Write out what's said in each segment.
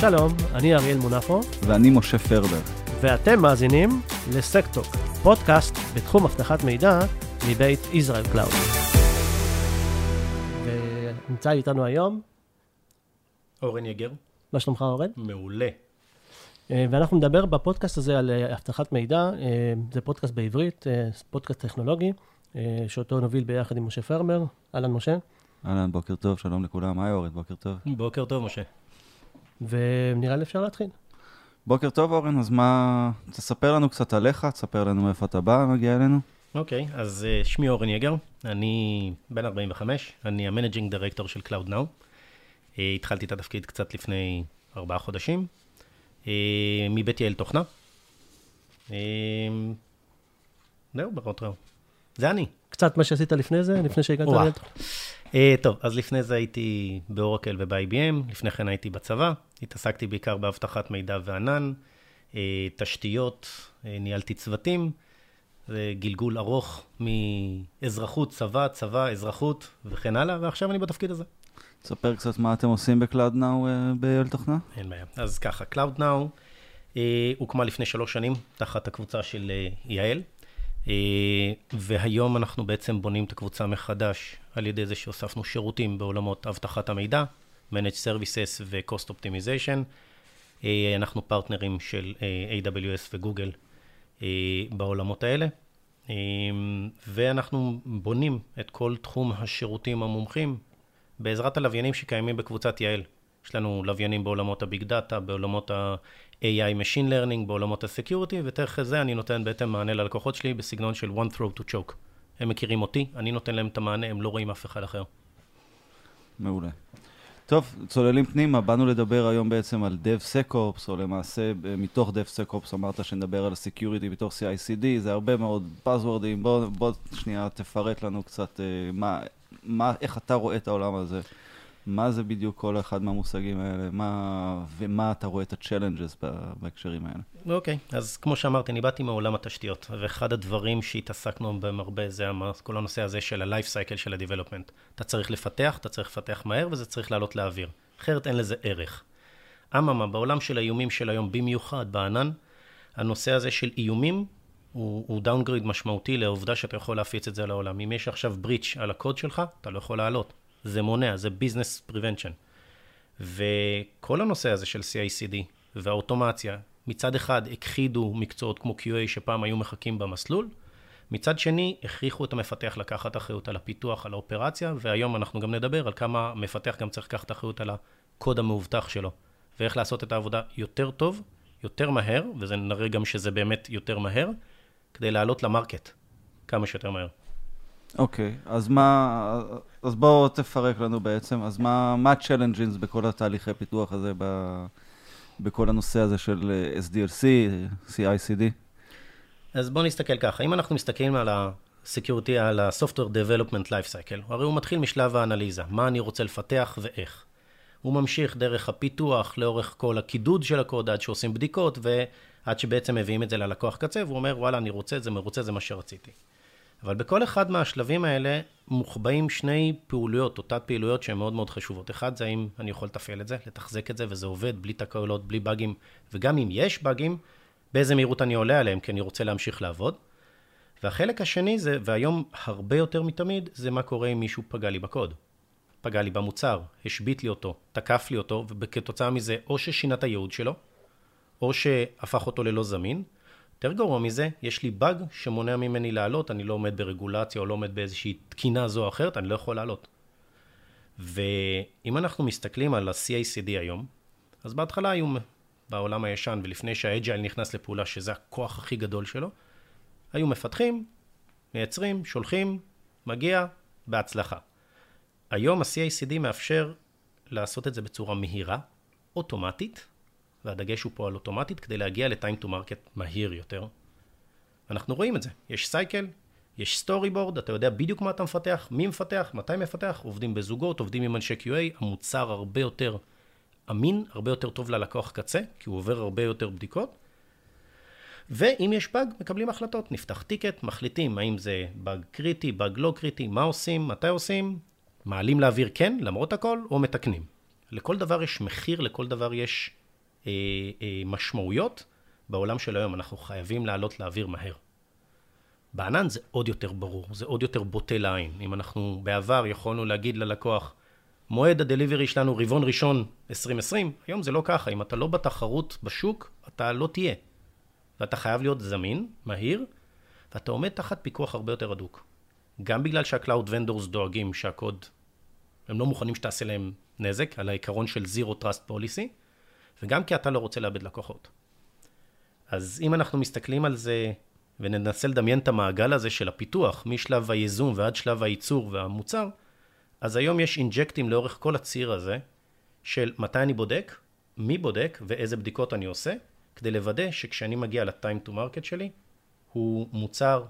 שלום, אני אריאל מונאפו, ואני משה פרבר. ואתם מאזינים ל SecTalk, פודקאסט בתחום אבטחת מידע מבית Israel Cloud. ונמצא איתנו היום, אורן יגר. מה שלומך אורן? מעולה. אה, ואנחנו נדבר בפודקאסט הזה על אה, אבטחת מידע, אה, זה פודקאסט בעברית, פודקאסט טכנולוגי, שאותו נוביל ביחד עם משה פרבר. אהלן משה. אהלן, בוקר טוב, שלום לכולם. היי אורן, בוקר טוב. בוקר טוב, משה. ונראה לי אפשר להתחיל. בוקר טוב, אורן, אז מה... תספר לנו קצת עליך, תספר לנו מאיפה אתה בא, מגיע אלינו. אוקיי, okay, אז אה, שמי אורן יגר, אני בן 45, אני ה managing director של CloudNow. אה, התחלתי את התפקיד קצת לפני ארבעה חודשים, אה, מבית יעל תוכנה. אה, זהו, ברות ראו. זה אני. קצת מה שעשית לפני זה, לפני שהגעת. Uh, טוב, אז לפני זה הייתי באורקל וב-IBM, לפני כן הייתי בצבא, התעסקתי בעיקר באבטחת מידע וענן, uh, תשתיות, uh, ניהלתי צוותים, זה גלגול ארוך מאזרחות, צבא, צבא, אזרחות וכן הלאה, ועכשיו אני בתפקיד הזה. תספר קצת מה אתם עושים ב-Cloud Now uh, באל תוכנה. אין בעיה. אז ככה, Cloud Now uh, הוקמה לפני שלוש שנים תחת הקבוצה של uh, יעל. אה, והיום אנחנו בעצם בונים את הקבוצה מחדש על ידי זה שהוספנו שירותים בעולמות אבטחת המידע, Managed Services ו-Cost Optimization. אה, אנחנו פרטנרים של אה, AWS וגוגל בעולמות האלה, ואנחנו בונים את כל תחום השירותים המומחים בעזרת הלוויינים שקיימים בקבוצת יעל. יש לנו לוויינים בעולמות הביג דאטה, בעולמות AI Machine Learning בעולמות ה-Security, ותכף זה אני נותן בעצם מענה ללקוחות שלי בסגנון של one throw to choke. הם מכירים אותי, אני נותן להם את המענה, הם לא רואים אף אחד אחר. מעולה. טוב, צוללים פנימה, באנו לדבר היום בעצם על DevSecOps, או למעשה מתוך DevSecOps אמרת שנדבר על Security בתוך CICD, זה הרבה מאוד Buzzwordים, בוא, בוא שנייה תפרט לנו קצת אה, מה, מה, איך אתה רואה את העולם הזה. מה זה בדיוק כל אחד מהמושגים האלה, מה, ומה אתה רואה את ה-challenges בהקשרים האלה. אוקיי, okay, אז כמו שאמרתי, אני באתי מעולם התשתיות, ואחד הדברים שהתעסקנו בהם הרבה זה כל הנושא הזה של ה-life cycle של ה-development. אתה צריך לפתח, אתה צריך לפתח מהר, וזה צריך לעלות לאוויר. אחרת אין לזה ערך. אממה, בעולם של האיומים של היום, במיוחד בענן, הנושא הזה של איומים הוא, הוא downgrade משמעותי לעובדה שאתה יכול להפיץ את זה לעולם. אם יש עכשיו breach על הקוד שלך, אתה לא יכול לעלות. זה מונע, זה business prevention. וכל הנושא הזה של CICD והאוטומציה, מצד אחד הכחידו מקצועות כמו QA שפעם היו מחכים במסלול, מצד שני הכריחו את המפתח לקחת אחריות על הפיתוח, על האופרציה, והיום אנחנו גם נדבר על כמה מפתח גם צריך לקחת אחריות על הקוד המאובטח שלו, ואיך לעשות את העבודה יותר טוב, יותר מהר, וזה נראה גם שזה באמת יותר מהר, כדי לעלות למרקט כמה שיותר מהר. אוקיי, okay, אז מה, אז בואו תפרק לנו בעצם, אז מה ה-challenges בכל התהליכי פיתוח הזה, ב, בכל הנושא הזה של SDLC, CICD? אז בואו נסתכל ככה, אם אנחנו מסתכלים על ה-Security, על ה-Software Development Life Cycle, הרי הוא מתחיל משלב האנליזה, מה אני רוצה לפתח ואיך. הוא ממשיך דרך הפיתוח, לאורך כל הקידוד של הקוד, עד שעושים בדיקות, ועד שבעצם מביאים את זה ללקוח קצה, והוא אומר, וואלה, אני רוצה את זה, מרוצה, זה מה שרציתי. אבל בכל אחד מהשלבים האלה מוחבאים שני פעולויות, או תת פעילויות שהן מאוד מאוד חשובות. אחד זה האם אני יכול לתפעל את זה, לתחזק את זה, וזה עובד בלי תקלות, בלי באגים, וגם אם יש באגים, באיזה מהירות אני עולה עליהם, כי אני רוצה להמשיך לעבוד. והחלק השני זה, והיום הרבה יותר מתמיד, זה מה קורה אם מישהו פגע לי בקוד. פגע לי במוצר, השבית לי אותו, תקף לי אותו, וכתוצאה מזה או ששינה את הייעוד שלו, או שהפך אותו ללא זמין, יותר גרוע מזה, יש לי באג שמונע ממני לעלות, אני לא עומד ברגולציה או לא עומד באיזושהי תקינה זו או אחרת, אני לא יכול לעלות. ואם אנחנו מסתכלים על ה-CACD היום, אז בהתחלה היו בעולם הישן, ולפני שהאג'ייל נכנס לפעולה, שזה הכוח הכי גדול שלו, היו מפתחים, מייצרים, שולחים, מגיע, בהצלחה. היום ה-CACD מאפשר לעשות את זה בצורה מהירה, אוטומטית, והדגש הוא פה על אוטומטית, כדי להגיע ל-time to market מהיר יותר. אנחנו רואים את זה. יש סייקל, יש סטורי בורד, אתה יודע בדיוק מה אתה מפתח, מי מפתח, מתי מפתח, עובדים בזוגות, עובדים עם אנשי QA, המוצר הרבה יותר אמין, הרבה יותר טוב ללקוח קצה, כי הוא עובר הרבה יותר בדיקות. ואם יש באג, מקבלים החלטות. נפתח טיקט, מחליטים האם זה באג קריטי, באג לא קריטי, מה עושים, מתי עושים, מעלים לאוויר כן, למרות הכל, או מתקנים. לכל דבר יש מחיר, לכל דבר יש אה, אה, משמעויות, בעולם של היום אנחנו חייבים לעלות לאוויר מהר. בענן זה עוד יותר ברור, זה עוד יותר בוטה לעין. אם אנחנו בעבר יכולנו להגיד ללקוח, מועד הדליברי שלנו רבעון ראשון 2020, היום זה לא ככה, אם אתה לא בתחרות בשוק, אתה לא תהיה. ואתה חייב להיות זמין, מהיר, ואתה עומד תחת פיקוח הרבה יותר הדוק. גם בגלל שה cloud vendors דואגים שהקוד, הם לא מוכנים שתעשה להם נזק, על העיקרון של Zero Trust Policy, וגם כי אתה לא רוצה לאבד לקוחות. אז אם אנחנו מסתכלים על זה וננסה לדמיין את המעגל הזה של הפיתוח, משלב הייזום ועד שלב הייצור והמוצר, אז היום יש אינג'קטים לאורך כל הציר הזה, של מתי אני בודק, מי בודק ואיזה בדיקות אני עושה, כדי לוודא שכשאני מגיע ל-time to market שלי, הוא מוצר,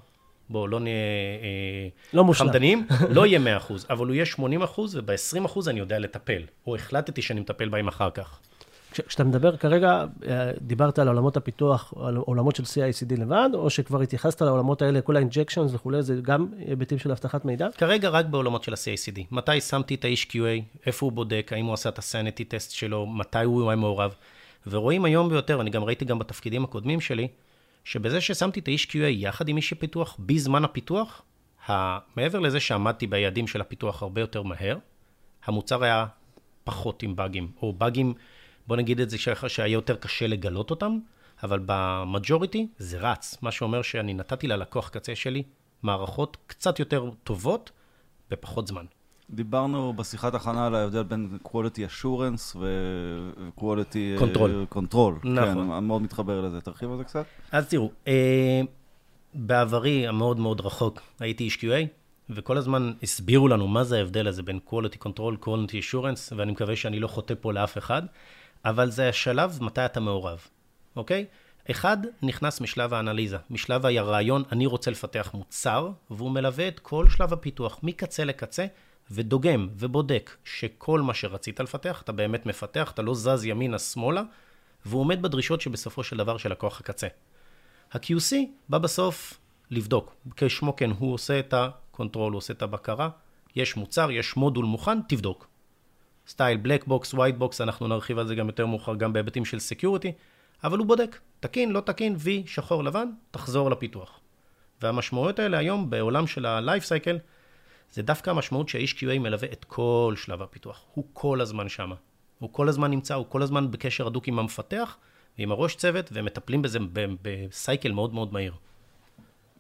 בואו לא נהיה אה, לא. חמדנים, לא יהיה 100%, אבל הוא יהיה 80% וב-20% אני יודע לטפל, או החלטתי שאני מטפל בהם אחר כך. כש- כשאתה מדבר כרגע, אה, דיברת על עולמות הפיתוח, על עולמות של CI/CD לבד, או שכבר התייחסת לעולמות האלה, כל ה-injections וכולי, זה גם היבטים של אבטחת מידע? כרגע רק בעולמות של ה-CACD. מתי שמתי את האיש QA, איפה הוא בודק, האם הוא עשה את ה-sanity test שלו, מתי הוא היה מעורב. ורואים היום ביותר, אני גם ראיתי גם בתפקידים הקודמים שלי, שבזה ששמתי את האיש QA יחד עם איש הפיתוח, בזמן הפיתוח, מעבר לזה שעמדתי ביעדים של הפיתוח הרבה יותר מהר, המוצר היה פחות עם באגים, או באגים, בוא נגיד את זה שהיה יותר קשה לגלות אותם, אבל במג'וריטי זה רץ, מה שאומר שאני נתתי ללקוח קצה שלי מערכות קצת יותר טובות בפחות זמן. דיברנו בשיחת הכנה על ההבדל בין quality assurance ו-quality Control. control. נכון. כן, מאוד מתחבר לזה. תרחיב על זה קצת. אז תראו, אה, בעברי המאוד מאוד רחוק הייתי איש QA, וכל הזמן הסבירו לנו מה זה ההבדל הזה בין quality control, quality assurance, ואני מקווה שאני לא חוטא פה לאף אחד, אבל זה השלב מתי אתה מעורב, אוקיי? אחד נכנס משלב האנליזה, משלב הרעיון, אני רוצה לפתח מוצר, והוא מלווה את כל שלב הפיתוח, מקצה לקצה, ודוגם ובודק שכל מה שרצית לפתח, אתה באמת מפתח, אתה לא זז ימינה-שמאלה, והוא עומד בדרישות שבסופו של דבר של לקוח הקצה. ה-QC בא בסוף לבדוק. כשמו כן, הוא עושה את ה control, הוא עושה את הבקרה, יש מוצר, יש מודול מוכן, תבדוק. style black box, white box, אנחנו נרחיב על זה גם יותר מאוחר, גם בהיבטים של security, אבל הוא בודק, תקין, לא תקין, וי, שחור לבן, תחזור לפיתוח. והמשמעויות האלה היום בעולם של ה-life cycle, זה דווקא המשמעות שהאיש QA מלווה את כל שלב הפיתוח. הוא כל הזמן שמה. הוא כל הזמן נמצא, הוא כל הזמן בקשר הדוק עם המפתח ועם הראש צוות, והם מטפלים בזה ב-cycle מאוד מאוד מהיר.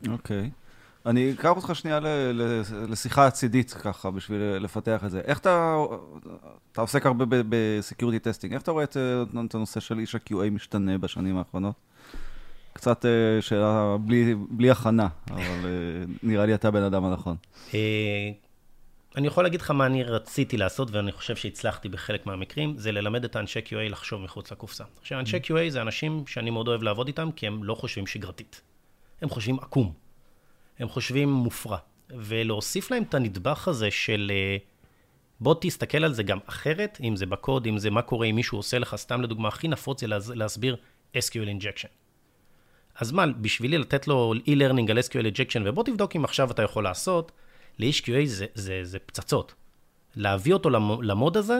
אוקיי. אני אקח אותך שנייה לשיחה הצידית ככה, בשביל לפתח את זה. איך אתה, אתה עוסק הרבה ב-security testing, איך אתה רואה את, את הנושא של איש ה-QA משתנה בשנים האחרונות? קצת אה, שאלה בלי, בלי הכנה, אבל אה, נראה לי אתה בן אדם הנכון. אה, אני יכול להגיד לך מה אני רציתי לעשות, ואני חושב שהצלחתי בחלק מהמקרים, זה ללמד את האנשי QA לחשוב מחוץ לקופסה. עכשיו, אנשי QA זה אנשים שאני מאוד אוהב לעבוד איתם, כי הם לא חושבים שגרתית. הם חושבים עקום. הם חושבים מופרע. ולהוסיף להם את הנדבך הזה של אה, בוא תסתכל על זה גם אחרת, אם זה בקוד, אם זה מה קורה אם מישהו עושה לך, סתם לדוגמה, הכי נפוץ זה להס- להסביר SQL injection. אז מה, בשבילי לתת לו e-learning על SQL injection, ובוא תבדוק אם עכשיו אתה יכול לעשות, לאיש QA זה, זה, זה פצצות. להביא אותו למ- למוד הזה,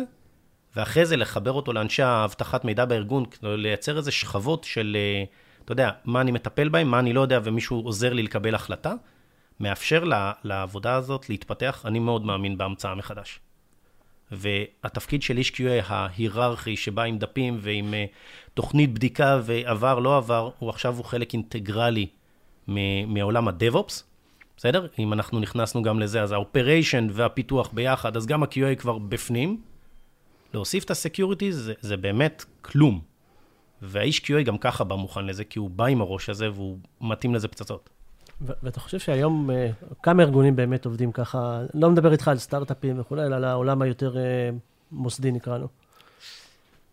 ואחרי זה לחבר אותו לאנשי האבטחת מידע בארגון, לייצר איזה שכבות של, אה, אתה יודע, מה אני מטפל בהם, מה אני לא יודע, ומישהו עוזר לי לקבל החלטה, מאפשר לה, לעבודה הזאת להתפתח. אני מאוד מאמין בהמצאה מחדש. והתפקיד של איש QA ההיררכי שבא עם דפים ועם uh, תוכנית בדיקה ועבר, לא עבר, הוא עכשיו הוא חלק אינטגרלי מעולם ה-DevOps, בסדר? אם אנחנו נכנסנו גם לזה, אז ה-Operation והפיתוח ביחד, אז גם ה-QA כבר בפנים. להוסיף את ה-Security זה, זה באמת כלום. והאיש QA גם ככה בא מוכן לזה, כי הוא בא עם הראש הזה והוא מתאים לזה פצצות. ו- ואתה חושב שהיום אה, כמה ארגונים באמת עובדים ככה, לא מדבר איתך על סטארט-אפים וכולי, אלא על העולם היותר אה, מוסדי נקרא לו.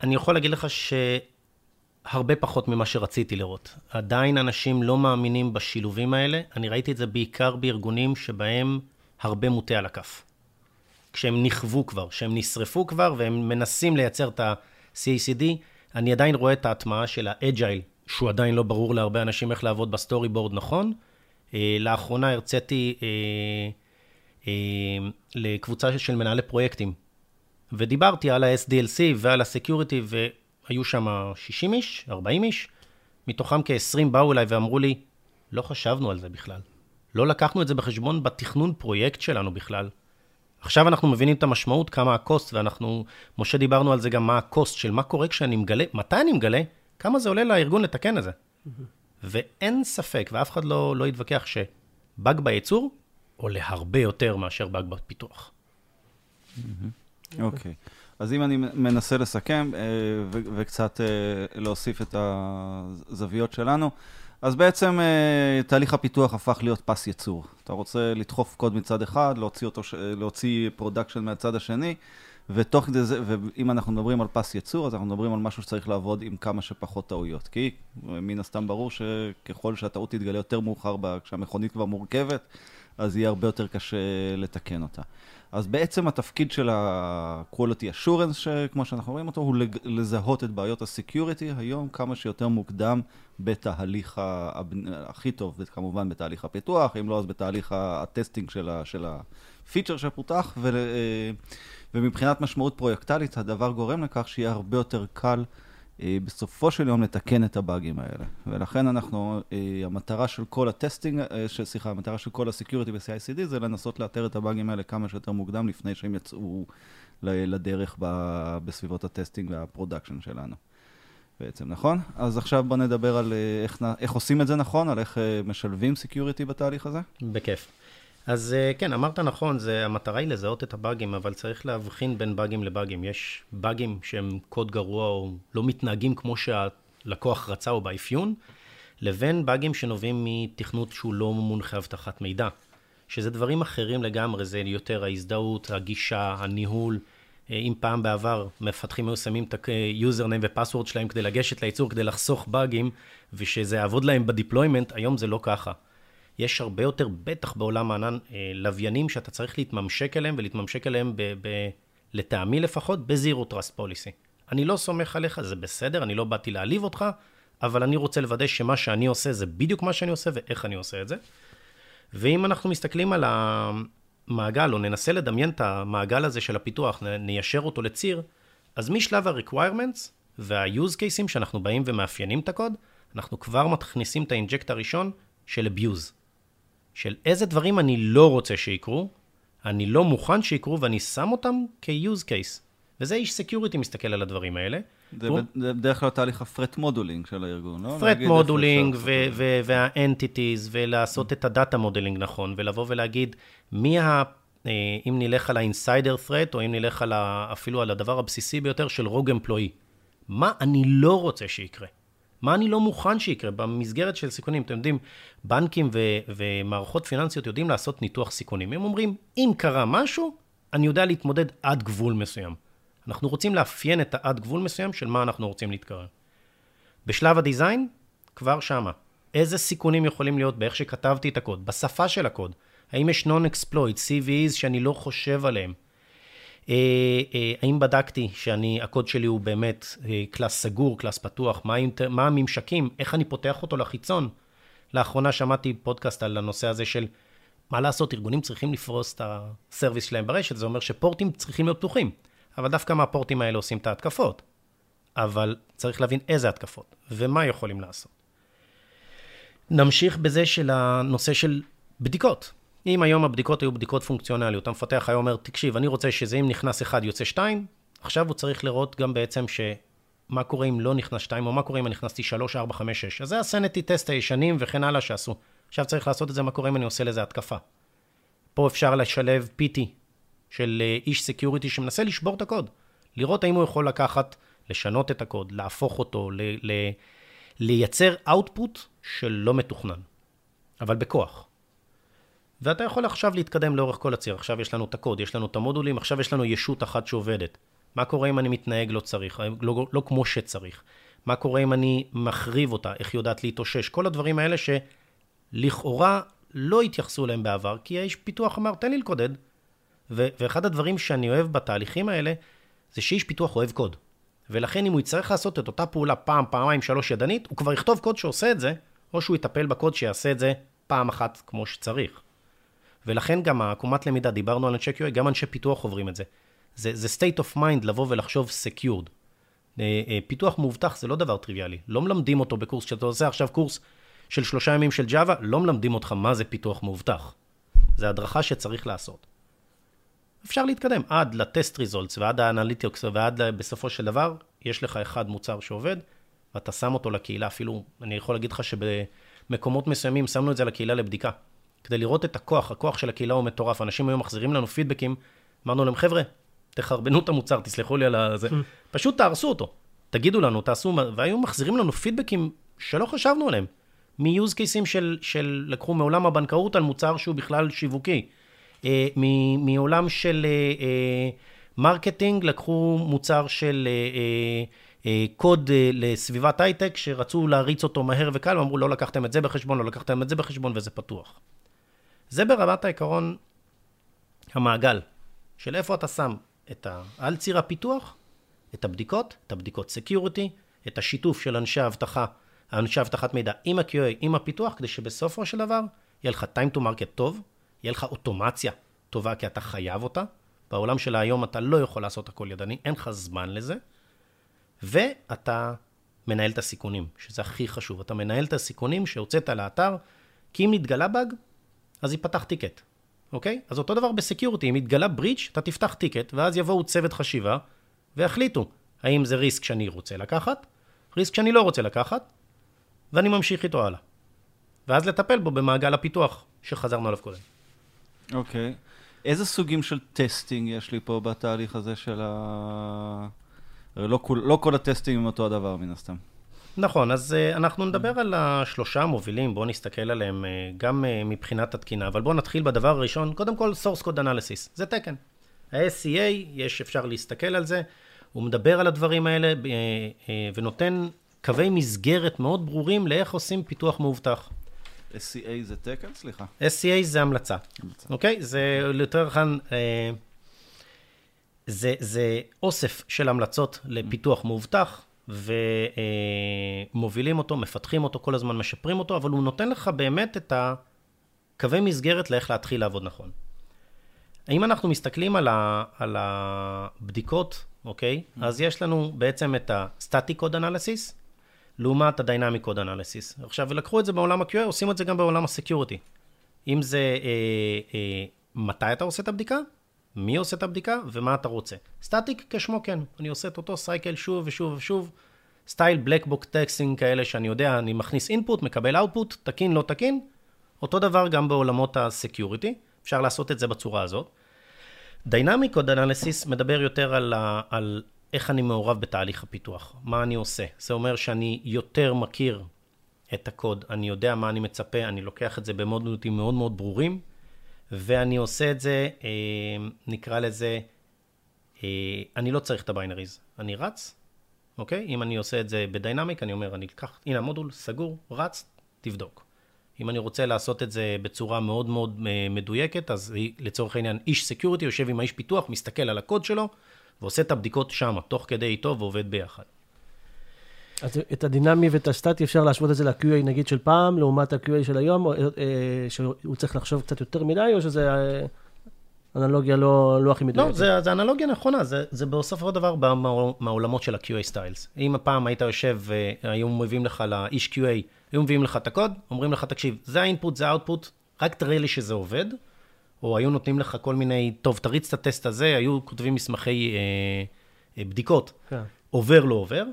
אני יכול להגיד לך שהרבה פחות ממה שרציתי לראות. עדיין אנשים לא מאמינים בשילובים האלה. אני ראיתי את זה בעיקר בארגונים שבהם הרבה מוטל על הכף. כשהם נכוו כבר, כשהם נשרפו כבר והם מנסים לייצר את ה-CICD, אני עדיין רואה את ההטמעה של ה-agile, שהוא עדיין לא ברור להרבה אנשים איך לעבוד ב-story board נכון. אה, לאחרונה הרציתי אה, אה, לקבוצה של מנהלי פרויקטים ודיברתי על ה-SDLC ועל ה-Security, היו שם 60 איש, 40 איש, מתוכם כ-20 באו אליי ואמרו לי, לא חשבנו על זה בכלל. לא לקחנו את זה בחשבון בתכנון פרויקט שלנו בכלל. עכשיו אנחנו מבינים את המשמעות, כמה הקוסט, ואנחנו, משה, דיברנו על זה גם מה הקוסט של מה קורה כשאני מגלה, מתי אני מגלה, כמה זה עולה לארגון לתקן את זה. ואין ספק, ואף אחד לא, לא יתווכח, שבאג בייצור עולה הרבה יותר מאשר באג בפיתוח. אוקיי. אז אם אני מנסה לסכם אה, וקצת אה, להוסיף את הזוויות שלנו, אז בעצם אה, תהליך הפיתוח הפך להיות פס ייצור. אתה רוצה לדחוף קוד מצד אחד, להוציא, אותו, להוציא production מהצד השני, ותוך כדי זה, ואם אנחנו מדברים על פס ייצור, אז אנחנו מדברים על משהו שצריך לעבוד עם כמה שפחות טעויות. כי מן הסתם ברור שככל שהטעות תתגלה יותר מאוחר, כשהמכונית כבר מורכבת, אז יהיה הרבה יותר קשה לתקן אותה. אז בעצם התפקיד של ה-quality assurance, שכמו שאנחנו רואים אותו, הוא לזהות את בעיות ה-security היום כמה שיותר מוקדם בתהליך ה... הכי טוב, וכמובן בתהליך הפיתוח, אם לא אז בתהליך ה-testing של הפיצ'ר שפותח, ו... ומבחינת משמעות פרויקטלית, הדבר גורם לכך שיהיה הרבה יותר קל אה, בסופו של יום לתקן את הבאגים האלה. ולכן אנחנו, אה, המטרה של כל ה-testing, אה, סליחה, המטרה של כל ה-security ב-CICD זה לנסות לאתר את הבאגים האלה כמה שיותר מוקדם לפני שהם יצאו לדרך בסביבות ה-testing וה-production שלנו. בעצם, נכון? אז עכשיו בוא נדבר על איך, איך עושים את זה נכון, על איך משלבים security בתהליך הזה. בכיף. אז אה, כן, אמרת נכון, זה, המטרה היא לזהות את הבאגים, אבל צריך להבחין בין באגים לבאגים. יש באגים שהם קוד גרוע או לא מתנהגים כמו שהלקוח רצה או באפיון, לבין באגים שנובעים מתכנות שהוא לא מונחה אבטחת מידע. שזה דברים אחרים לגמרי, זה יותר ההזדהות, הגישה, הניהול. אה, אם פעם בעבר מפתחים היו שמים את ה-username ו-password שלהם כדי לגשת לייצור, כדי לחסוך באגים, ושזה יעבוד להם ב-deployment, היום זה לא ככה. יש הרבה יותר, בטח בעולם הענן, אה, לוויינים שאתה צריך להתממשק אליהם, ולהתממשק אליהם, ב, ב, לטעמי לפחות, ב-zero trust policy. אני לא סומך עליך, זה בסדר, אני לא באתי להעליב אותך, אבל אני רוצה לוודא שמה שאני עושה זה בדיוק מה שאני עושה ואיך אני עושה את זה. ואם אנחנו מסתכלים על המעגל, או ננסה לדמיין את המעגל הזה של הפיתוח, ניישר אותו לציר, אז משלב ה-requirements וה-use cases שאנחנו באים ומאפיינים את הקוד, אנחנו כבר מכניסים את ה-inject הראשון של abuse. של איזה דברים אני לא רוצה שיקרו, אני לא מוכן שיקרו ואני שם אותם כ-use case. וזה איש security מסתכל על הדברים האלה. זה בדרך כלל תהליך ה-threat modeling של הארגון, לא? threat modeling וה-entities, ולעשות את ה-data modeling נכון, ולבוא ולהגיד מי ה... אה, אם נלך על ה-insider threat, או אם נלך על ה, אפילו על הדבר הבסיסי ביותר של rogue employee. מה אני לא רוצה שיקרה? מה אני לא מוכן שיקרה במסגרת של סיכונים? אתם יודעים, בנקים ו- ומערכות פיננסיות יודעים לעשות ניתוח סיכונים. הם אומרים, אם קרה משהו, אני יודע להתמודד עד גבול מסוים. אנחנו רוצים לאפיין את העד גבול מסוים של מה אנחנו רוצים להתקרב. בשלב הדיזיין, כבר שמה. איזה סיכונים יכולים להיות באיך שכתבתי את הקוד, בשפה של הקוד. האם יש known exploit, CVEs שאני לא חושב עליהם? אה, אה, האם בדקתי שאני, הקוד שלי הוא באמת אה, class סגור, class פתוח, מה, מה הממשקים, איך אני פותח אותו לחיצון? לאחרונה שמעתי פודקאסט על הנושא הזה של מה לעשות, ארגונים צריכים לפרוס את ה-service שלהם ברשת, זה אומר שפורטים צריכים להיות פתוחים, אבל דווקא מהפורטים האלה עושים את ההתקפות. אבל צריך להבין איזה התקפות ומה יכולים לעשות. נמשיך בזה של הנושא של בדיקות. אם היום הבדיקות היו בדיקות פונקציונליות, המפתח היה אומר, תקשיב, אני רוצה שזה אם נכנס אחד יוצא שתיים, עכשיו הוא צריך לראות גם בעצם שמה קורה אם לא נכנס שתיים, או מה קורה אם אני נכנסתי שלוש, ארבע, חמש, שש. אז זה הסנטי טסט הישנים וכן הלאה שעשו. עכשיו צריך לעשות את זה, מה קורה אם אני עושה לזה התקפה. פה אפשר לשלב PT של אה, איש security שמנסה לשבור את הקוד. לראות האם הוא יכול לקחת, לשנות את הקוד, להפוך אותו, ל- ל- לייצר output של לא מתוכנן, אבל בכוח. ואתה יכול עכשיו להתקדם לאורך כל הציר. עכשיו יש לנו את הקוד, יש לנו את המודולים, עכשיו יש לנו ישות אחת שעובדת. מה קורה אם אני מתנהג לא צריך, לא, לא כמו שצריך? מה קורה אם אני מחריב אותה, איך היא יודעת להתאושש? כל הדברים האלה שלכאורה לא התייחסו אליהם בעבר, כי האיש פיתוח אמר, תן לי לקודד. ו- ואחד הדברים שאני אוהב בתהליכים האלה, זה שאיש פיתוח אוהב קוד. ולכן אם הוא יצטרך לעשות את אותה פעולה פעם, פעמיים, שלוש ידנית, הוא כבר יכתוב קוד שעושה את זה, או שהוא יטפל בקוד שיעשה את זה פעם אחת כמו שצריך. ולכן גם העקומת למידה, דיברנו על אנשי QA, גם אנשי פיתוח עוברים את זה. זה, זה state of mind לבוא ולחשוב secured. אה, אה, פיתוח מאובטח זה לא דבר טריוויאלי. לא מלמדים אותו בקורס, כשאתה עושה עכשיו קורס של שלושה ימים של ג'אווה, לא מלמדים אותך מה זה פיתוח מאובטח. זה הדרכה שצריך לעשות. אפשר להתקדם עד לטסט ריזולטס ועד האנליטיקס ועד בסופו של דבר, יש לך אחד מוצר שעובד, ואתה שם אותו לקהילה, אפילו, אני יכול להגיד לך שבמקומות מסוימים שמנו את זה לקהילה לבדיקה. כדי לראות את הכוח, הכוח של הקהילה הוא מטורף. אנשים היו מחזירים לנו פידבקים, אמרנו להם, חבר'ה, תחרבנו את המוצר, תסלחו לי על זה, פשוט תהרסו אותו. תגידו לנו, תעשו, והיו מחזירים לנו פידבקים שלא חשבנו עליהם. מ-use cases של, של לקחו מעולם הבנקאות על מוצר שהוא בכלל שיווקי. אה, מעולם של אה, אה, marketing לקחו מוצר של אה, אה, אה, קוד אה, לסביבת הייטק, שרצו להריץ אותו מהר וקל, ואמרו, לא לקחתם את זה בחשבון, לא לקחתם את זה בחשבון, וזה פתוח. זה ברמת העיקרון המעגל, של איפה אתה שם את ה... על ציר הפיתוח, את הבדיקות, את הבדיקות security, את השיתוף של אנשי האבטחה, אנשי אבטחת מידע עם ה-QA, עם הפיתוח, כדי שבסופו של דבר יהיה לך time to market טוב, יהיה לך אוטומציה טובה, כי אתה חייב אותה. בעולם של היום אתה לא יכול לעשות הכל ידני, אין לך זמן לזה. ואתה מנהל את הסיכונים, שזה הכי חשוב. אתה מנהל את הסיכונים שהוצאת לאתר, כי אם נתגלה באג, אז ייפתח ticket, אוקיי? אז אותו דבר ב security, אם יתגלה breach, אתה תפתח ticket, ואז יבואו צוות חשיבה, ויחליטו האם זה risk שאני רוצה לקחת, risk שאני לא רוצה לקחת, ואני ממשיך איתו הלאה. ואז לטפל בו במעגל הפיתוח שחזרנו עליו קודם. אוקיי. Okay. איזה סוגים של testing יש לי פה בתהליך הזה של ה... לא, לא כל הטסטים הם אותו הדבר, מן הסתם. נכון, אז uh, אנחנו נדבר על השלושה המובילים, בואו נסתכל עליהם uh, גם uh, מבחינת התקינה, אבל בואו נתחיל בדבר הראשון, קודם כל Source Code Analysis, זה תקן. ה-SCA, יש, אפשר להסתכל על זה, הוא מדבר על הדברים האלה ונותן קווי מסגרת מאוד ברורים לאיך עושים פיתוח מאובטח. SCA זה תקן? סליחה. SCA זה המלצה, המלצה. אוקיי? זה יותר כאן, אה, זה, זה אוסף של המלצות לפיתוח מאובטח, ומובילים אותו, מפתחים אותו, כל הזמן משפרים אותו, אבל הוא נותן לך באמת את הקווי מסגרת לאיך להתחיל לעבוד נכון. אם אנחנו מסתכלים על, ה, על הבדיקות, אוקיי? Mm-hmm. אז יש לנו בעצם את ה-static code analysis, לעומת ה-Dynamic Code Analysis. עכשיו, לקחו את זה בעולם ה-QA, עושים את זה גם בעולם ה-Security. אם זה אה, אה, מתי אתה עושה את הבדיקה, מי עושה את הבדיקה ומה אתה רוצה. static כשמו כן, אני עושה את אותו cycle שוב ושוב ושוב. סטייל black box testing כאלה שאני יודע, אני מכניס input, מקבל output, תקין, לא תקין. אותו דבר גם בעולמות ה-Security, אפשר לעשות את זה בצורה הזאת. Dynamic Code Analysis מדבר יותר על, ה, על איך אני מעורב בתהליך הפיתוח, מה אני עושה. זה אומר שאני יותר מכיר את הקוד, אני יודע מה אני מצפה, אני לוקח את זה במודולים מאוד מאוד ברורים, ואני עושה את זה, אה, נקרא לזה, אה, אני לא צריך את ה binaries, אני רץ, אוקיי? אם אני עושה את זה ב dynamic, אני אומר, אני אקח, הנה המודול סגור, רץ, תבדוק. אם אני רוצה לעשות את זה בצורה מאוד מאוד אה, מדויקת, אז לצורך העניין, איש security יושב עם האיש פיתוח, מסתכל על הקוד שלו, ועושה את הבדיקות שם, תוך כדי איתו, ועובד ביחד. אז את הדינמי ואת הסטטי אפשר להשוות את זה ל-QA נגיד של פעם, לעומת ה-QA של היום, או, אה, שהוא צריך לחשוב קצת יותר מדי, או שזה אה, אנלוגיה לא, לא הכי מדויקת? לא, זה, זה אנלוגיה נכונה, זה, זה בסופו של דבר בא מהעולמות של ה- QA styles. אם הפעם היית יושב והיו מביאים לך לאיש QA, היו מביאים לך את הקוד, אומרים לך, תקשיב, זה ה input, זה ה output, רק תראה לי שזה עובד, או היו נותנים לך כל מיני, טוב, תריץ את הטסט הזה, היו כותבים מסמכי אה, אה, בדיקות, כן. עובר, לא עובר.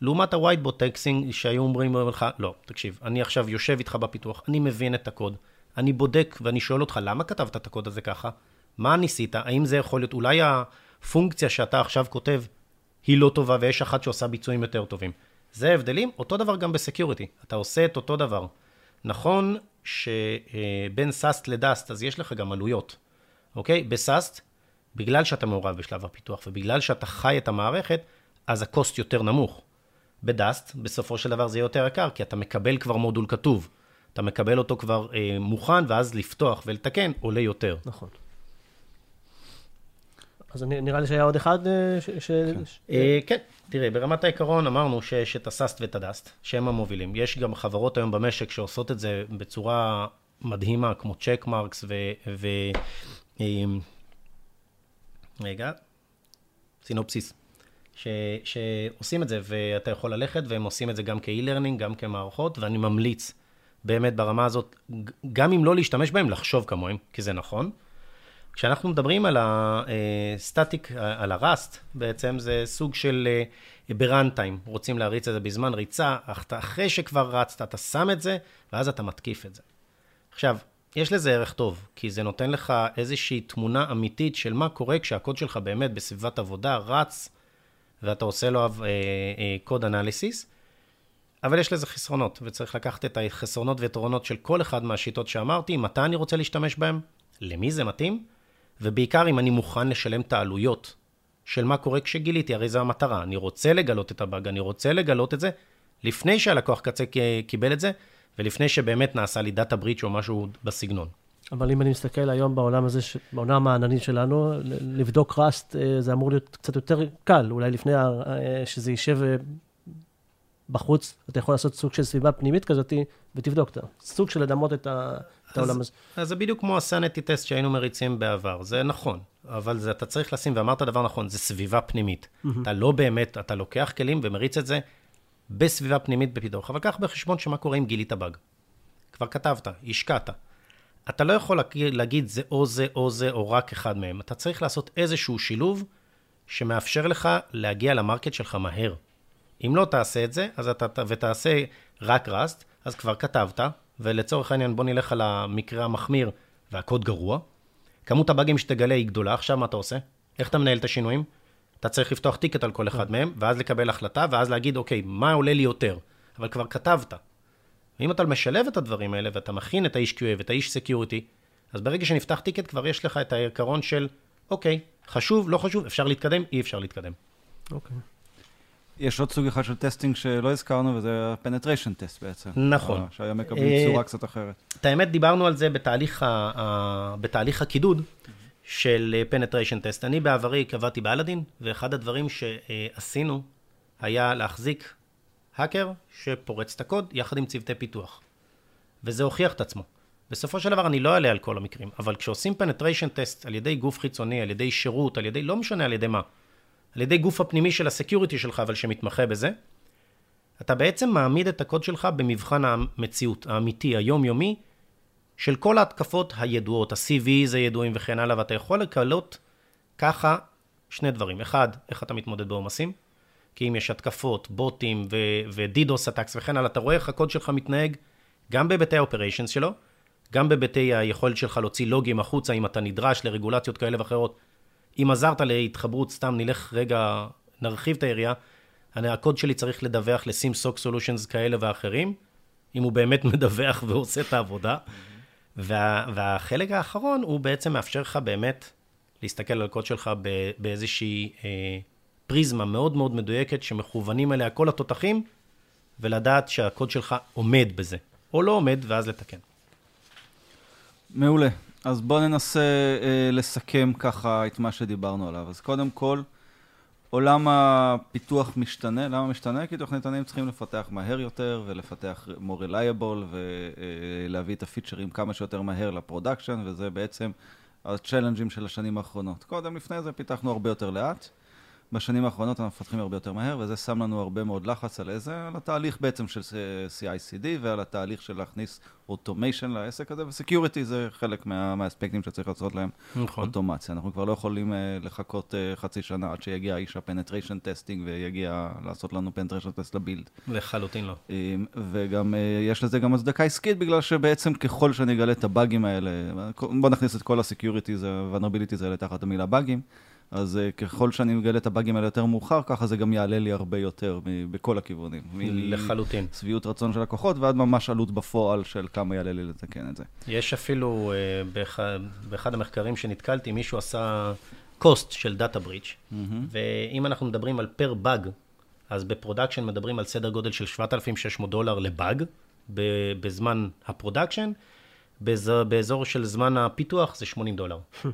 לעומת ה- white box testing, שהיו אומרים לך, לא, תקשיב, אני עכשיו יושב איתך בפיתוח, אני מבין את הקוד, אני בודק ואני שואל אותך, למה כתבת את הקוד הזה ככה? מה ניסית? האם זה יכול להיות, אולי הפונקציה שאתה עכשיו כותב היא לא טובה ויש אחת שעושה ביצועים יותר טובים. זה הבדלים, אותו דבר גם ב security, אתה עושה את אותו דבר. נכון שבין SAST ל DAST, אז יש לך גם עלויות, אוקיי? ב SAST, בגלל שאתה מעורב בשלב הפיתוח ובגלל שאתה חי את המערכת, אז ה cost יותר נמוך. ב DAST, בסופו של דבר זה יהיה יותר יקר, כי אתה מקבל כבר מודול כתוב. אתה מקבל אותו כבר אה, מוכן, ואז לפתוח ולתקן עולה יותר. נכון. אז נראה לי שהיה עוד אחד אה, ש... כן. אה, כן, תראה, ברמת העיקרון אמרנו שיש את הסאסט ואת הדאסט, שהם המובילים. יש גם חברות היום במשק שעושות את זה בצורה מדהימה, כמו צ'ק מרקס ו... ו... אה, רגע, סינופסיס. ש, שעושים את זה, ואתה יכול ללכת, והם עושים את זה גם כ-e-learning, גם כמערכות, ואני ממליץ באמת ברמה הזאת, גם אם לא להשתמש בהם, לחשוב כמוהם, כי זה נכון. כשאנחנו מדברים על הסטטיק, על הראסט, בעצם זה סוג של בראנטיים, רוצים להריץ את זה בזמן ריצה, אחרי שכבר רצת, אתה שם את זה, ואז אתה מתקיף את זה. עכשיו, יש לזה ערך טוב, כי זה נותן לך איזושהי תמונה אמיתית של מה קורה כשהקוד שלך באמת בסביבת עבודה רץ, ואתה עושה לו קוד אנליסיס, אבל יש לזה חסרונות, וצריך לקחת את החסרונות ויתרונות של כל אחד מהשיטות שאמרתי, מתי אני רוצה להשתמש בהם, למי זה מתאים, ובעיקר אם אני מוכן לשלם את העלויות של מה קורה כשגיליתי, הרי זו המטרה, אני רוצה לגלות את הבאג, אני רוצה לגלות את זה לפני שהלקוח קצה קיבל את זה, ולפני שבאמת נעשה לי דאטה בריץ' או משהו בסגנון. אבל אם אני מסתכל היום בעולם הזה, בעולם הענני שלנו, לבדוק ראסט אה, זה אמור להיות קצת יותר קל, אולי לפני אה, שזה יישב אה, בחוץ, אתה יכול לעשות סוג של סביבה פנימית כזאת, ותבדוק אותה. סוג של לדמות את, ה, את העולם הזה. אז זה בדיוק כמו הסנטי טסט שהיינו מריצים בעבר, זה נכון, אבל זה, אתה צריך לשים, ואמרת דבר נכון, זה סביבה פנימית. Mm-hmm. אתה לא באמת, אתה לוקח כלים ומריץ את זה בסביבה פנימית בפיתוח, אבל קח בחשבון שמה קורה אם גילית באג. כבר כתבת, השקעת. אתה לא יכול להגיד זה או זה או זה או רק אחד מהם. אתה צריך לעשות איזשהו שילוב שמאפשר לך להגיע למרקט שלך מהר. אם לא תעשה את זה, אז אתה, ותעשה רק ראסט, אז כבר כתבת, ולצורך העניין בוא נלך על המקרה המחמיר והקוד גרוע. כמות הבאגים שתגלה היא גדולה, עכשיו מה אתה עושה? איך אתה מנהל את השינויים? אתה צריך לפתוח טיקט על כל אחד מהם, ואז לקבל החלטה, ואז להגיד, אוקיי, מה עולה לי יותר? אבל כבר כתבת. ואם אתה משלב את הדברים האלה, ואתה מכין את האיש QA ואת האיש Security, אז ברגע שנפתח טיקט כבר יש לך את העיקרון של, אוקיי, חשוב, לא חשוב, אפשר להתקדם, אי אפשר להתקדם. אוקיי. יש עוד סוג אחד של testing שלא הזכרנו, וזה ה- penetration test בעצם. נכון. אה, שהיום מקבלים אה, צורה קצת אחרת. את האמת, דיברנו על זה בתהליך, ה, בתהליך הקידוד של penetration test. אני בעברי עבדתי באלאדין, ואחד הדברים שעשינו היה להחזיק האקר שפורץ את הקוד יחד עם צוותי פיתוח. וזה הוכיח את עצמו. בסופו של דבר אני לא אעלה על כל המקרים, אבל כשעושים penetration test על ידי גוף חיצוני, על ידי שירות, על ידי, לא משנה על ידי מה, על ידי גוף הפנימי של ה security שלך, אבל שמתמחה בזה, אתה בעצם מעמיד את הקוד שלך במבחן המציאות, האמיתי, היומיומי, של כל ההתקפות הידועות, ה- CVEs הידועים וכן הלאה, ואתה יכול לגלות ככה שני דברים. אחד, איך אתה מתמודד בעומסים, כי אם יש התקפות, בוטים ודידוס אטקס וכן הלאה, אתה רואה איך הקוד שלך מתנהג גם בהיבטי האופריישנס שלו, גם בהיבטי היכולת שלך להוציא לוגים החוצה אם אתה נדרש לרגולציות כאלה ואחרות, אם עזרת להתחברות, סתם נלך רגע, נרחיב את היריעה, הקוד שלי צריך לדווח לסים סוק סולושנס כאלה ואחרים, אם הוא באמת מדווח ועושה את העבודה. וה, והחלק האחרון הוא בעצם מאפשר לך באמת להסתכל על הקוד שלך באיזושהי אה, פריזמה מאוד מאוד מדויקת שמכוונים אליה כל התותחים, ולדעת שהקוד שלך עומד בזה, או לא עומד, ואז לתקן. מעולה. אז בואו ננסה אה, לסכם ככה את מה שדיברנו עליו. אז קודם כל, עולם הפיתוח משתנה. למה משתנה? כי תוכניתנים צריכים לפתח מהר יותר ולפתח more reliable ולהביא את הפיצ'רים כמה שיותר מהר ל production, וזה בעצם ה challenge ים של השנים האחרונות. קודם לפני זה פיתחנו הרבה יותר לאט. בשנים האחרונות אנחנו מפתחים הרבה יותר מהר, וזה שם לנו הרבה מאוד לחץ על איזה, על התהליך בעצם של CI/CD ועל התהליך של להכניס automation לעסק הזה, ו security זה חלק מה, מהאספקטים שצריך לעשות להם נכון. אוטומציה. אנחנו כבר לא יכולים uh, לחכות uh, חצי שנה עד שיגיע איש ה penetration testing ויגיע לעשות לנו penetration test ל build. לחלוטין לא. Um, וגם uh, יש לזה גם הצדקה עסקית, בגלל שבעצם ככל שאני אגלה את הבאגים האלה, בוא נכניס את כל ה securities, ה-vulnerabilities האלה תחת המילה באגים. אז uh, ככל שאני מגלה את הבאגים האלה יותר מאוחר, ככה זה גם יעלה לי הרבה יותר בכל הכיוונים. לחלוטין. שביעות רצון של לקוחות ועד ממש עלות בפועל של כמה יעלה לי לתקן את זה. יש אפילו, uh, באחד, באחד המחקרים שנתקלתי, מישהו עשה cost של data breach, mm-hmm. ואם אנחנו מדברים על per באג, אז ב production מדברים על סדר גודל של 7,600 דולר לבאג, בזמן ה production, באזור של זמן הפיתוח זה 80 דולר.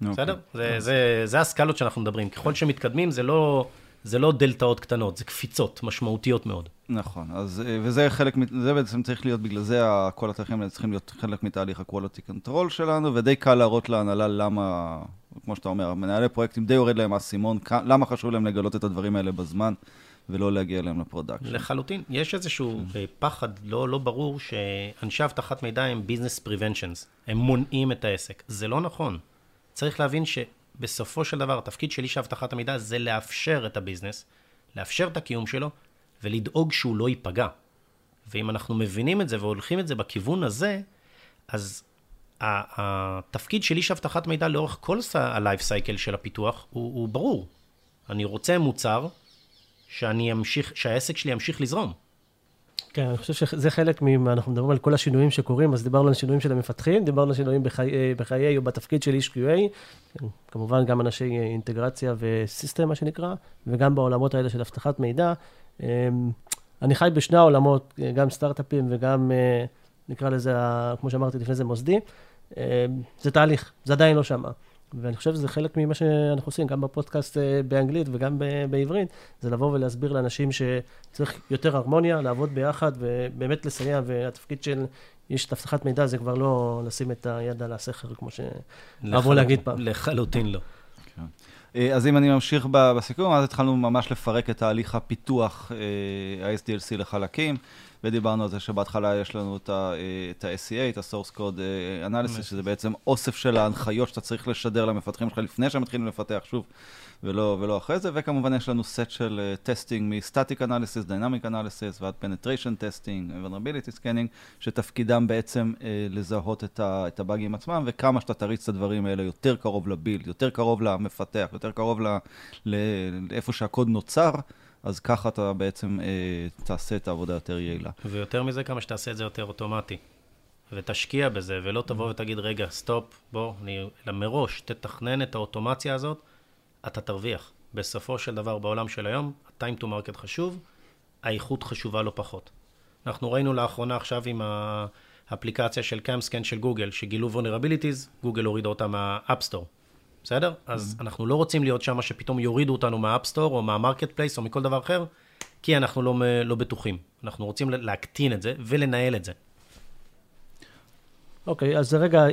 בסדר? אוקיי. זה, זה, זה הסקאלות שאנחנו מדברים. ככל שמתקדמים, זה לא, זה לא דלתאות קטנות, זה קפיצות משמעותיות מאוד. נכון, אז, אה, וזה חלק, זה בעצם צריך להיות, בגלל זה כל התהליכים האלה צריכים להיות חלק מתהליך ה-quality control שלנו, ודי קל להראות להנהלה למה כמו שאתה אומר, מנהלי פרויקטים די יורד להם האסימון, למה חשוב להם לגלות את הדברים האלה בזמן? ולא להגיע אליהם ל production. לחלוטין. יש איזשהו כן. פחד לא, לא ברור שאנשי אבטחת מידע הם business preventions, הם מונעים את העסק. זה לא נכון. צריך להבין שבסופו של דבר, התפקיד של איש אבטחת המידע זה לאפשר את ה business, לאפשר את הקיום שלו, ולדאוג שהוא לא ייפגע. ואם אנחנו מבינים את זה והולכים את זה בכיוון הזה, אז התפקיד של איש אבטחת מידע לאורך כל ה-life cycle של הפיתוח הוא, הוא ברור. אני רוצה מוצר שאני אמשיך, שהעסק שלי ימשיך לזרום. כן, אני חושב שזה חלק ממה, אנחנו מדברים על כל השינויים שקורים, אז דיברנו על שינויים של המפתחים, דיברנו על שינויים בחיי, בחיי או בתפקיד של איש QA, כן, כמובן גם אנשי אינטגרציה וסיסטם, מה שנקרא, וגם בעולמות האלה של אבטחת מידע. אמ, אני חי בשני העולמות, גם סטארט-אפים וגם, אה, נקרא לזה, כמו שאמרתי לפני זה, מוסדי. אמ, זה תהליך, זה עדיין לא שמה. ואני חושב שזה חלק ממה שאנחנו עושים, גם בפודקאסט אה, באנגלית וגם בעברית, זה לבוא ולהסביר לאנשים שצריך יותר הרמוניה, לעבוד ביחד ובאמת לסייע, והתפקיד של איש אבטחת מידע זה כבר לא לשים את היד על הסכר, כמו שאהבו להגיד פעם. לחלוטין לא. כן. אה, אז אם אני ממשיך בסיכום, אז התחלנו ממש לפרק את תהליך הפיתוח אה, ה-SDLC לחלקים. ודיברנו על זה שבהתחלה יש לנו את ה-SCA, את ה-Source Code אה, Analysis, שזה בעצם אוסף של ההנחיות שאתה צריך לשדר למפתחים שלך לפני שהם מתחילים לפתח שוב, ולא, ולא אחרי זה, וכמובן יש לנו סט של testing מ-Static Analysis, Dynamic Analysis ועד Penetration Testing, Vulnerability Scanning, שתפקידם בעצם אה, לזהות את, ה, את הבאגים עצמם, וכמה שאתה תריץ את הדברים האלה יותר קרוב ל build, יותר קרוב למפתח, יותר קרוב לאיפה שהקוד נוצר, אז ככה אתה בעצם אה, תעשה את העבודה יותר יעילה. ויותר מזה, כמה שתעשה את זה יותר אוטומטי. ותשקיע בזה, ולא תבוא ותגיד, רגע, stop, בוא, אני, אלא מראש תתכנן את האוטומציה הזאת, אתה תרוויח. בסופו של דבר, בעולם של היום, ה-time to market חשוב, האיכות חשובה לא פחות. אנחנו ראינו לאחרונה עכשיו עם האפליקציה של CamScan של גוגל, שגילו vulnerabilities, גוגל הורידה אותה מה App Store. בסדר? אז mm-hmm. אנחנו לא רוצים להיות שם שפתאום יורידו אותנו מה App Store או מה marketplace או מכל דבר אחר, כי אנחנו לא, לא בטוחים. אנחנו רוצים להקטין את זה ולנהל את זה. אוקיי, okay, אז רגע,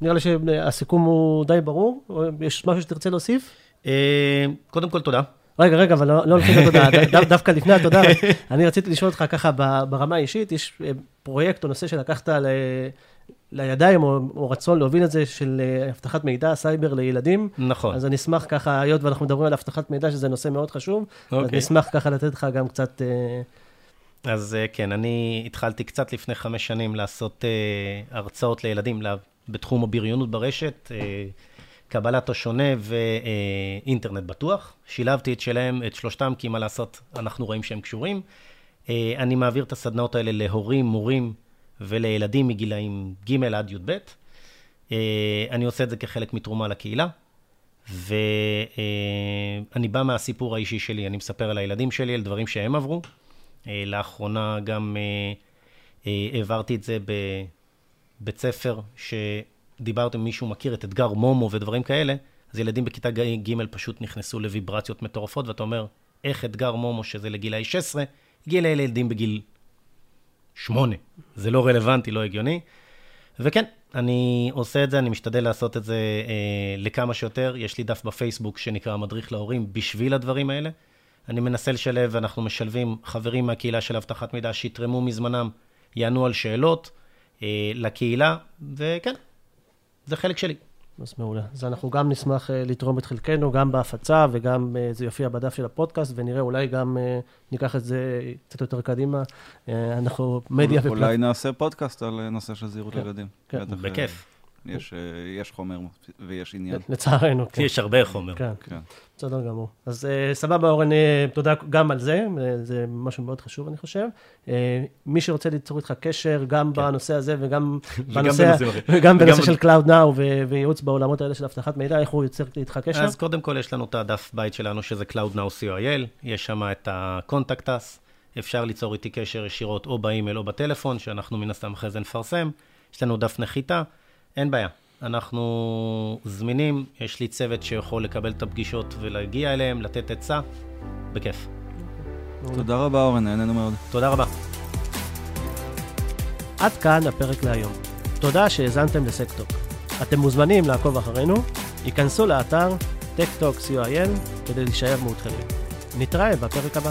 נראה לי שהסיכום הוא די ברור. יש משהו שתרצה להוסיף? אה, קודם כל, תודה. רגע, רגע, אבל לא, לא לפני התודה, דווקא לפני התודה, אני רציתי לשאול אותך ככה ברמה האישית, יש אה, פרויקט או נושא שלקחת לידיים, או, או רצון להוביל את זה של אה, אבטחת מידע, סייבר לילדים. נכון. אז אני אשמח ככה, היות ואנחנו מדברים על אבטחת מידע, שזה נושא מאוד חשוב, אוקיי. אז אני אשמח ככה לתת לך גם קצת... אה, אז אה, כן, אני התחלתי קצת לפני חמש שנים לעשות uh, הרצאות לילדים בתחום הבריונות ברשת, uh, קבלת השונה ואינטרנט בטוח. שילבתי את שלהם, את שלושתם, כי מה לעשות, אנחנו רואים שהם קשורים. Uh, אני מעביר את הסדנאות האלה להורים, מורים, ולילדים מגילאים ג' עד י"ב. אה, אני עושה את זה כחלק מתרומה לקהילה, ואני בא מהסיפור האישי שלי, אני מספר על הילדים שלי, על דברים שהם עברו. אה, לאחרונה גם אה, העברתי את זה בבית ספר, שדיברתם, מישהו מכיר את אתגר מומו ודברים כאלה, אז ילדים בכיתה ג' פשוט נכנסו לוויברציות מטורפות, ואתה אומר, איך אתגר מומו, שזה לגילאי 16, הגיע לילדים בגיל שמונה. זה לא רלוונטי, לא הגיוני. וכן, אני עושה את זה, אני משתדל לעשות את זה אה, לכמה שיותר. יש לי דף בפייסבוק שנקרא מדריך להורים בשביל הדברים האלה. אני מנסה לשלב, ואנחנו משלבים חברים מהקהילה של אבטחת מידע שיתרמו מזמנם, יענו על שאלות אה, לקהילה, וכן, זה חלק שלי. אז מעולה. אז אנחנו גם נשמח uh, לתרום את חלקנו, גם בהפצה וגם uh, זה יופיע בדף של הפודקאסט, ונראה אולי גם uh, ניקח את זה קצת יותר קדימה. אנחנו מדיה ופלט. אולי נעשה פודקאסט על נושא של זהירות כן, לילדים. כן, בכיף. יש, אה, יש חומר ויש עניין. לצערנו, כן. יש הרבה חומר. כן, כן. בסדר גמור. אז uh, סבבה, אורן, uh, תודה גם על זה, זה משהו מאוד חשוב, אני חושב. Uh, מי שרוצה ליצור איתך קשר, גם כן. בנושא הזה וגם בנושא, וגם בנושא של Cloud Now וייעוץ בעולמות האלה של אבטחת מידע, איך הוא יוצר איתך קשר? אז קודם כל יש לנו את הדף בית שלנו, שזה Cloud Now co.il, יש שם את ה-contact us, אפשר ליצור איתי קשר ישירות או באימייל או בטלפון, שאנחנו מן הסתם אחרי זה נפרסם. יש לנו דף נחיתה. אין בעיה. אנחנו זמינים, יש לי צוות שיכול לקבל את הפגישות ולהגיע אליהם, לתת עצה, בכיף. תודה רבה אורן, נהנינו מאוד. תודה רבה. עד כאן הפרק להיום. תודה שהאזנתם לסקטור. אתם מוזמנים לעקוב אחרינו, ייכנסו לאתר techtalk.co.il כדי להישאר מעודכנים. נתראה בפרק הבא.